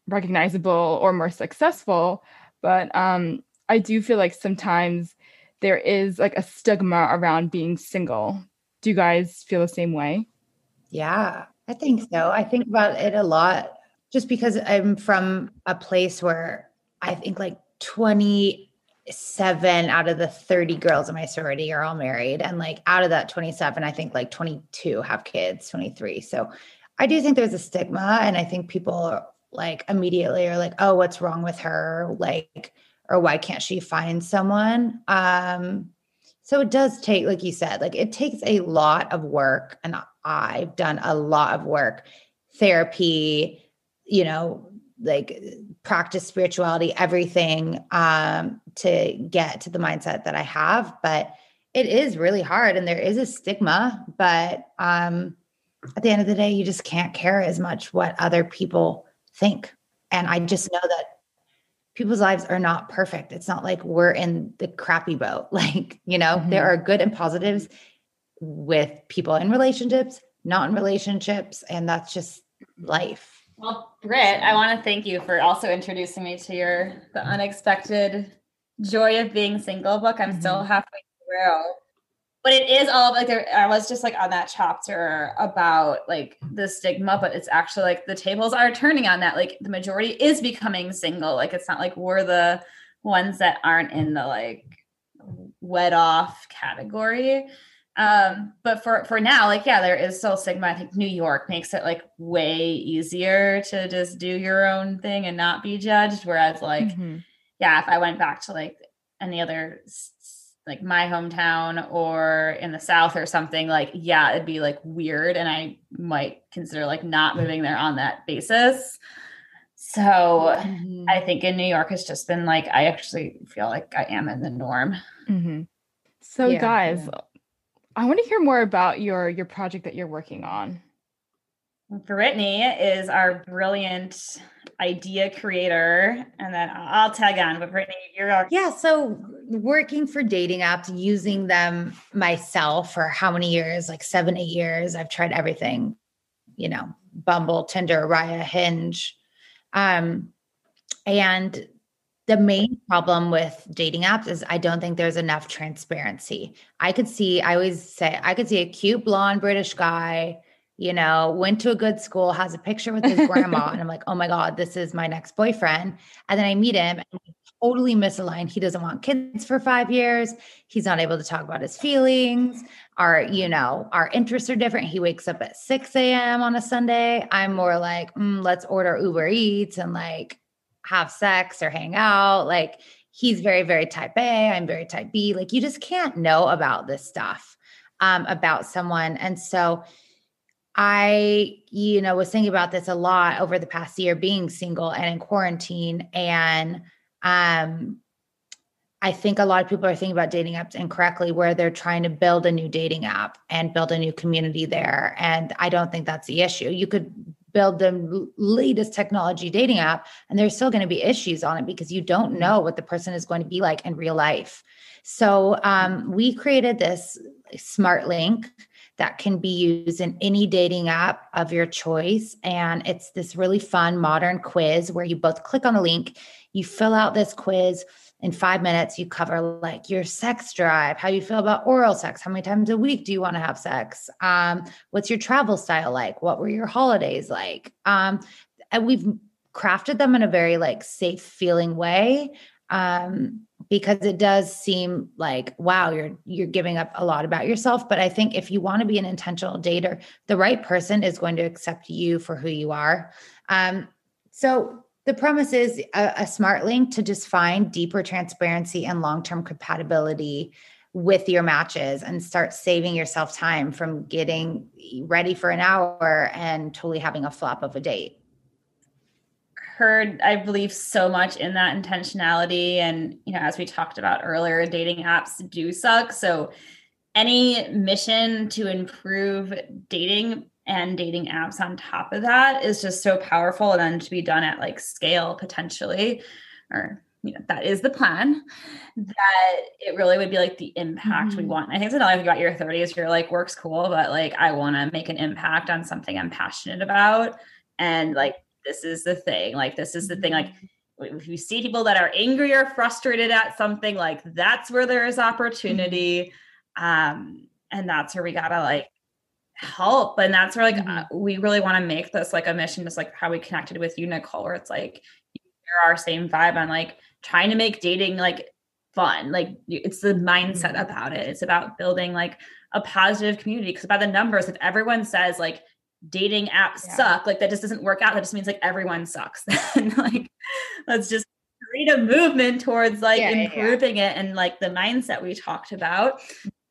recognizable or more successful but um i do feel like sometimes there is like a stigma around being single do you guys feel the same way yeah i think so i think about it a lot just because i'm from a place where i think like 27 out of the 30 girls in my sorority are all married and like out of that 27 i think like 22 have kids 23 so i do think there's a stigma and i think people like immediately are like, oh, what's wrong with her? Like, or why can't she find someone? Um, so it does take, like you said, like it takes a lot of work. And I've done a lot of work, therapy, you know, like practice spirituality, everything um, to get to the mindset that I have. But it is really hard and there is a stigma, but um, at the end of the day, you just can't care as much what other people think. And I just know that people's lives are not perfect. It's not like we're in the crappy boat. Like, you know, mm-hmm. there are good and positives with people in relationships, not in relationships, and that's just life. Well, Britt, I want to thank you for also introducing me to your The Unexpected Joy of Being Single book. I'm mm-hmm. still halfway through but it is all like there i was just like on that chapter about like the stigma but it's actually like the tables are turning on that like the majority is becoming single like it's not like we're the ones that aren't in the like wet off category um but for for now like yeah there is still stigma i think new york makes it like way easier to just do your own thing and not be judged whereas like mm-hmm. yeah if i went back to like any other like my hometown or in the south or something like yeah it'd be like weird and i might consider like not moving there on that basis so mm-hmm. i think in new york it's just been like i actually feel like i am in the norm mm-hmm. so yeah, guys yeah. I want to hear more about your your project that you're working on. Brittany is our brilliant idea creator and then i'll tag on but brittany you're our- yeah so working for dating apps using them myself for how many years? Like seven eight years? I've tried everything you know bumble tinder raya hinge. Um and the main problem with dating apps is i don't think there's enough transparency i could see i always say i could see a cute blonde british guy you know, went to a good school, has a picture with his grandma. and I'm like, oh my God, this is my next boyfriend. And then I meet him and we totally misaligned. He doesn't want kids for five years. He's not able to talk about his feelings. Our, you know, our interests are different. He wakes up at 6 a.m. on a Sunday. I'm more like, mm, let's order Uber Eats and like have sex or hang out. Like he's very, very type A. I'm very type B. Like you just can't know about this stuff um, about someone. And so, I, you know, was thinking about this a lot over the past year being single and in quarantine. And um, I think a lot of people are thinking about dating apps incorrectly, where they're trying to build a new dating app and build a new community there. And I don't think that's the issue. You could build the latest technology dating app, and there's still going to be issues on it because you don't mm-hmm. know what the person is going to be like in real life. So um, we created this smart link that can be used in any dating app of your choice. And it's this really fun modern quiz where you both click on the link, you fill out this quiz. In five minutes, you cover like your sex drive, how you feel about oral sex, how many times a week do you want to have sex, um, what's your travel style like, what were your holidays like, um, and we've crafted them in a very like safe feeling way um, because it does seem like wow you're you're giving up a lot about yourself but i think if you want to be an intentional dater the right person is going to accept you for who you are um, so the premise is a, a smart link to just find deeper transparency and long-term compatibility with your matches and start saving yourself time from getting ready for an hour and totally having a flop of a date. Heard i believe so much in that intentionality. And you know as we talked about earlier dating apps do suck. So any mission to improve dating and dating apps on top of that is just so powerful and then to be done at like scale potentially or you know that is the plan that it really would be like the impact mm-hmm. we want i think it's another thing about your 30s you're like work's cool but like i want to make an impact on something i'm passionate about and like this is the thing like this is the thing like mm-hmm. if you see people that are angry or frustrated at something like that's where there is opportunity um and that's where we gotta like help and that's where like mm-hmm. uh, we really want to make this like a mission just like how we connected with you nicole where it's like you're our same vibe on like trying to make dating like fun like it's the mindset mm-hmm. about it it's about building like a positive community because by the numbers if everyone says like dating apps yeah. suck like that just doesn't work out that just means like everyone sucks and like let's just create a movement towards like yeah, improving yeah, it and like the mindset we talked about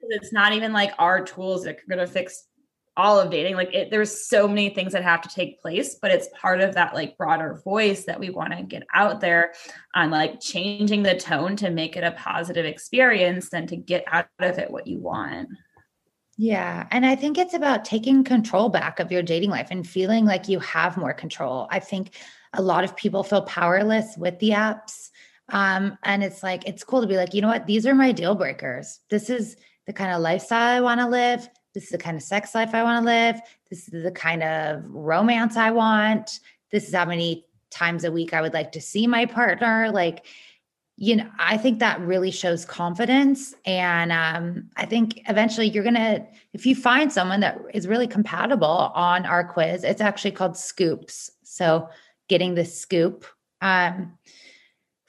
it's not even like our tools that are going to fix all of dating like it, there's so many things that have to take place but it's part of that like broader voice that we want to get out there on like changing the tone to make it a positive experience and to get out of it what you want yeah. And I think it's about taking control back of your dating life and feeling like you have more control. I think a lot of people feel powerless with the apps. Um, and it's like, it's cool to be like, you know what? These are my deal breakers. This is the kind of lifestyle I want to live. This is the kind of sex life I want to live. This is the kind of romance I want. This is how many times a week I would like to see my partner. Like, you know, I think that really shows confidence. And um, I think eventually you're going to, if you find someone that is really compatible on our quiz, it's actually called Scoops. So getting the scoop um,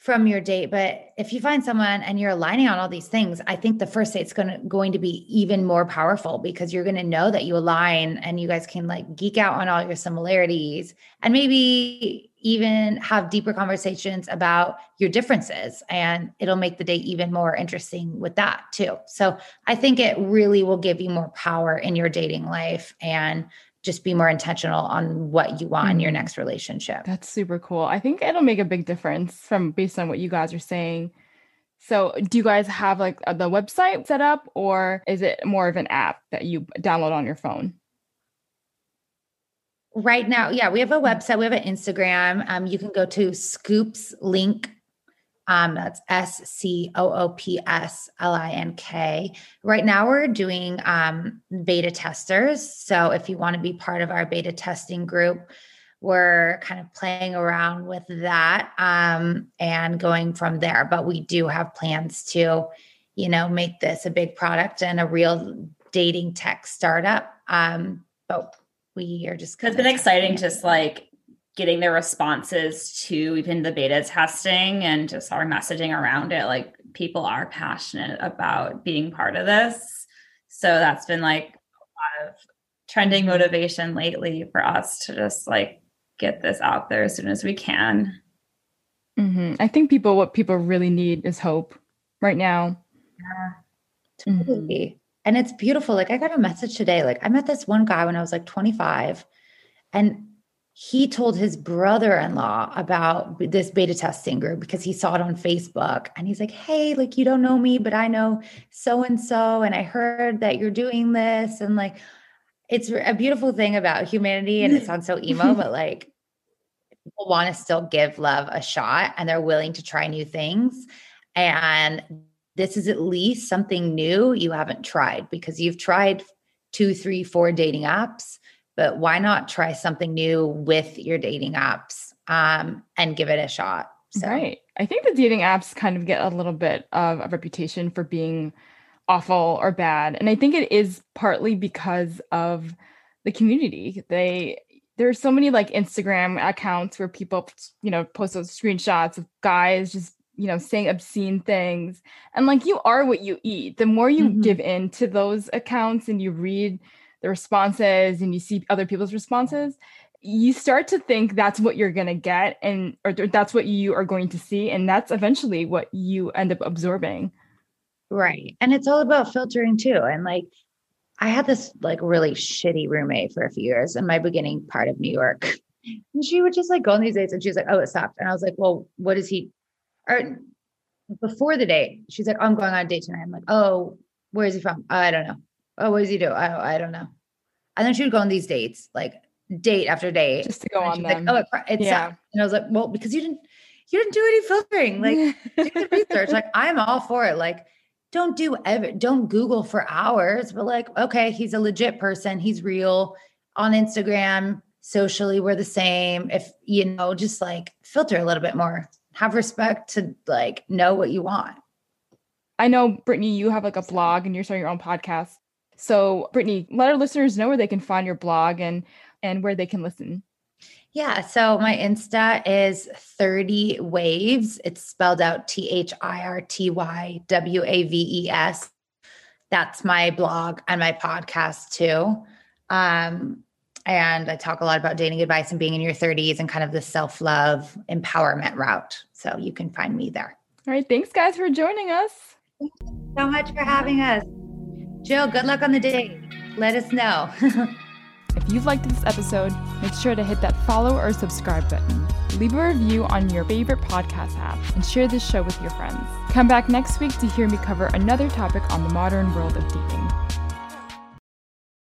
from your date. But if you find someone and you're aligning on all these things, I think the first date's going to, going to be even more powerful because you're going to know that you align and you guys can like geek out on all your similarities and maybe even have deeper conversations about your differences and it'll make the date even more interesting with that too. So I think it really will give you more power in your dating life and just be more intentional on what you want in your mm-hmm. next relationship. That's super cool. I think it'll make a big difference from based on what you guys are saying. So, do you guys have like the website set up or is it more of an app that you download on your phone? right now, yeah, we have a website, we have an Instagram. Um, you can go to Scoops Link. Um, that's S C O O P S L I N K. Right now, we're doing um, beta testers. So, if you want to be part of our beta testing group, we're kind of playing around with that um, and going from there. But we do have plans to, you know, make this a big product and a real dating tech startup. Um, but we are just. It's been exciting, just like getting their responses to even the beta testing and just our messaging around it. Like people are passionate about being part of this. So that's been like a lot of trending motivation lately for us to just like get this out there as soon as we can. Mm-hmm. I think people, what people really need is hope right now. Yeah, totally. Mm-hmm. And it's beautiful. Like I got a message today. Like I met this one guy when I was like 25 and he told his brother-in-law about this beta testing group because he saw it on Facebook and he's like, "Hey, like you don't know me, but I know so and so and I heard that you're doing this and like it's a beautiful thing about humanity and it sounds so emo, but like people want to still give love a shot and they're willing to try new things and this is at least something new you haven't tried because you've tried two, three, four dating apps but why not try something new with your dating apps um, and give it a shot? So. Right. I think the dating apps kind of get a little bit of a reputation for being awful or bad. And I think it is partly because of the community. They there's so many like Instagram accounts where people, you know, post those screenshots of guys just, you know, saying obscene things. And like you are what you eat. The more you mm-hmm. give in to those accounts and you read the responses and you see other people's responses, you start to think that's what you're going to get and or that's what you are going to see and that's eventually what you end up absorbing. Right. And it's all about filtering too. And like I had this like really shitty roommate for a few years in my beginning part of New York. And she would just like go on these dates and she was like, oh, it sucked. And I was like, well, what is he? Or before the date, she's like, oh, I'm going on a date tonight. I'm like, oh, where is he from? Oh, I don't know oh, what does he do? I don't, I don't know. And then she would go on these dates, like date after date, just to go on them. Like, oh, it's yeah. And I was like, well, because you didn't, you didn't do any filtering. Like, do the research. Like, I'm all for it. Like, don't do ever, don't Google for hours, but like, okay, he's a legit person. He's real on Instagram. Socially, we're the same. If you know, just like filter a little bit more. Have respect to like know what you want. I know, Brittany, you have like a blog and you're starting your own podcast. So, Brittany, let our listeners know where they can find your blog and and where they can listen. Yeah, so my Insta is 30 Waves. It's spelled out T H I R T Y W A V E S. That's my blog and my podcast too. Um, and I talk a lot about dating advice and being in your 30s and kind of the self love empowerment route. So you can find me there. All right. Thanks, guys, for joining us. so much for having us. Jill, good luck on the date. Let us know. if you've liked this episode, make sure to hit that follow or subscribe button. Leave a review on your favorite podcast app and share this show with your friends. Come back next week to hear me cover another topic on the modern world of dating.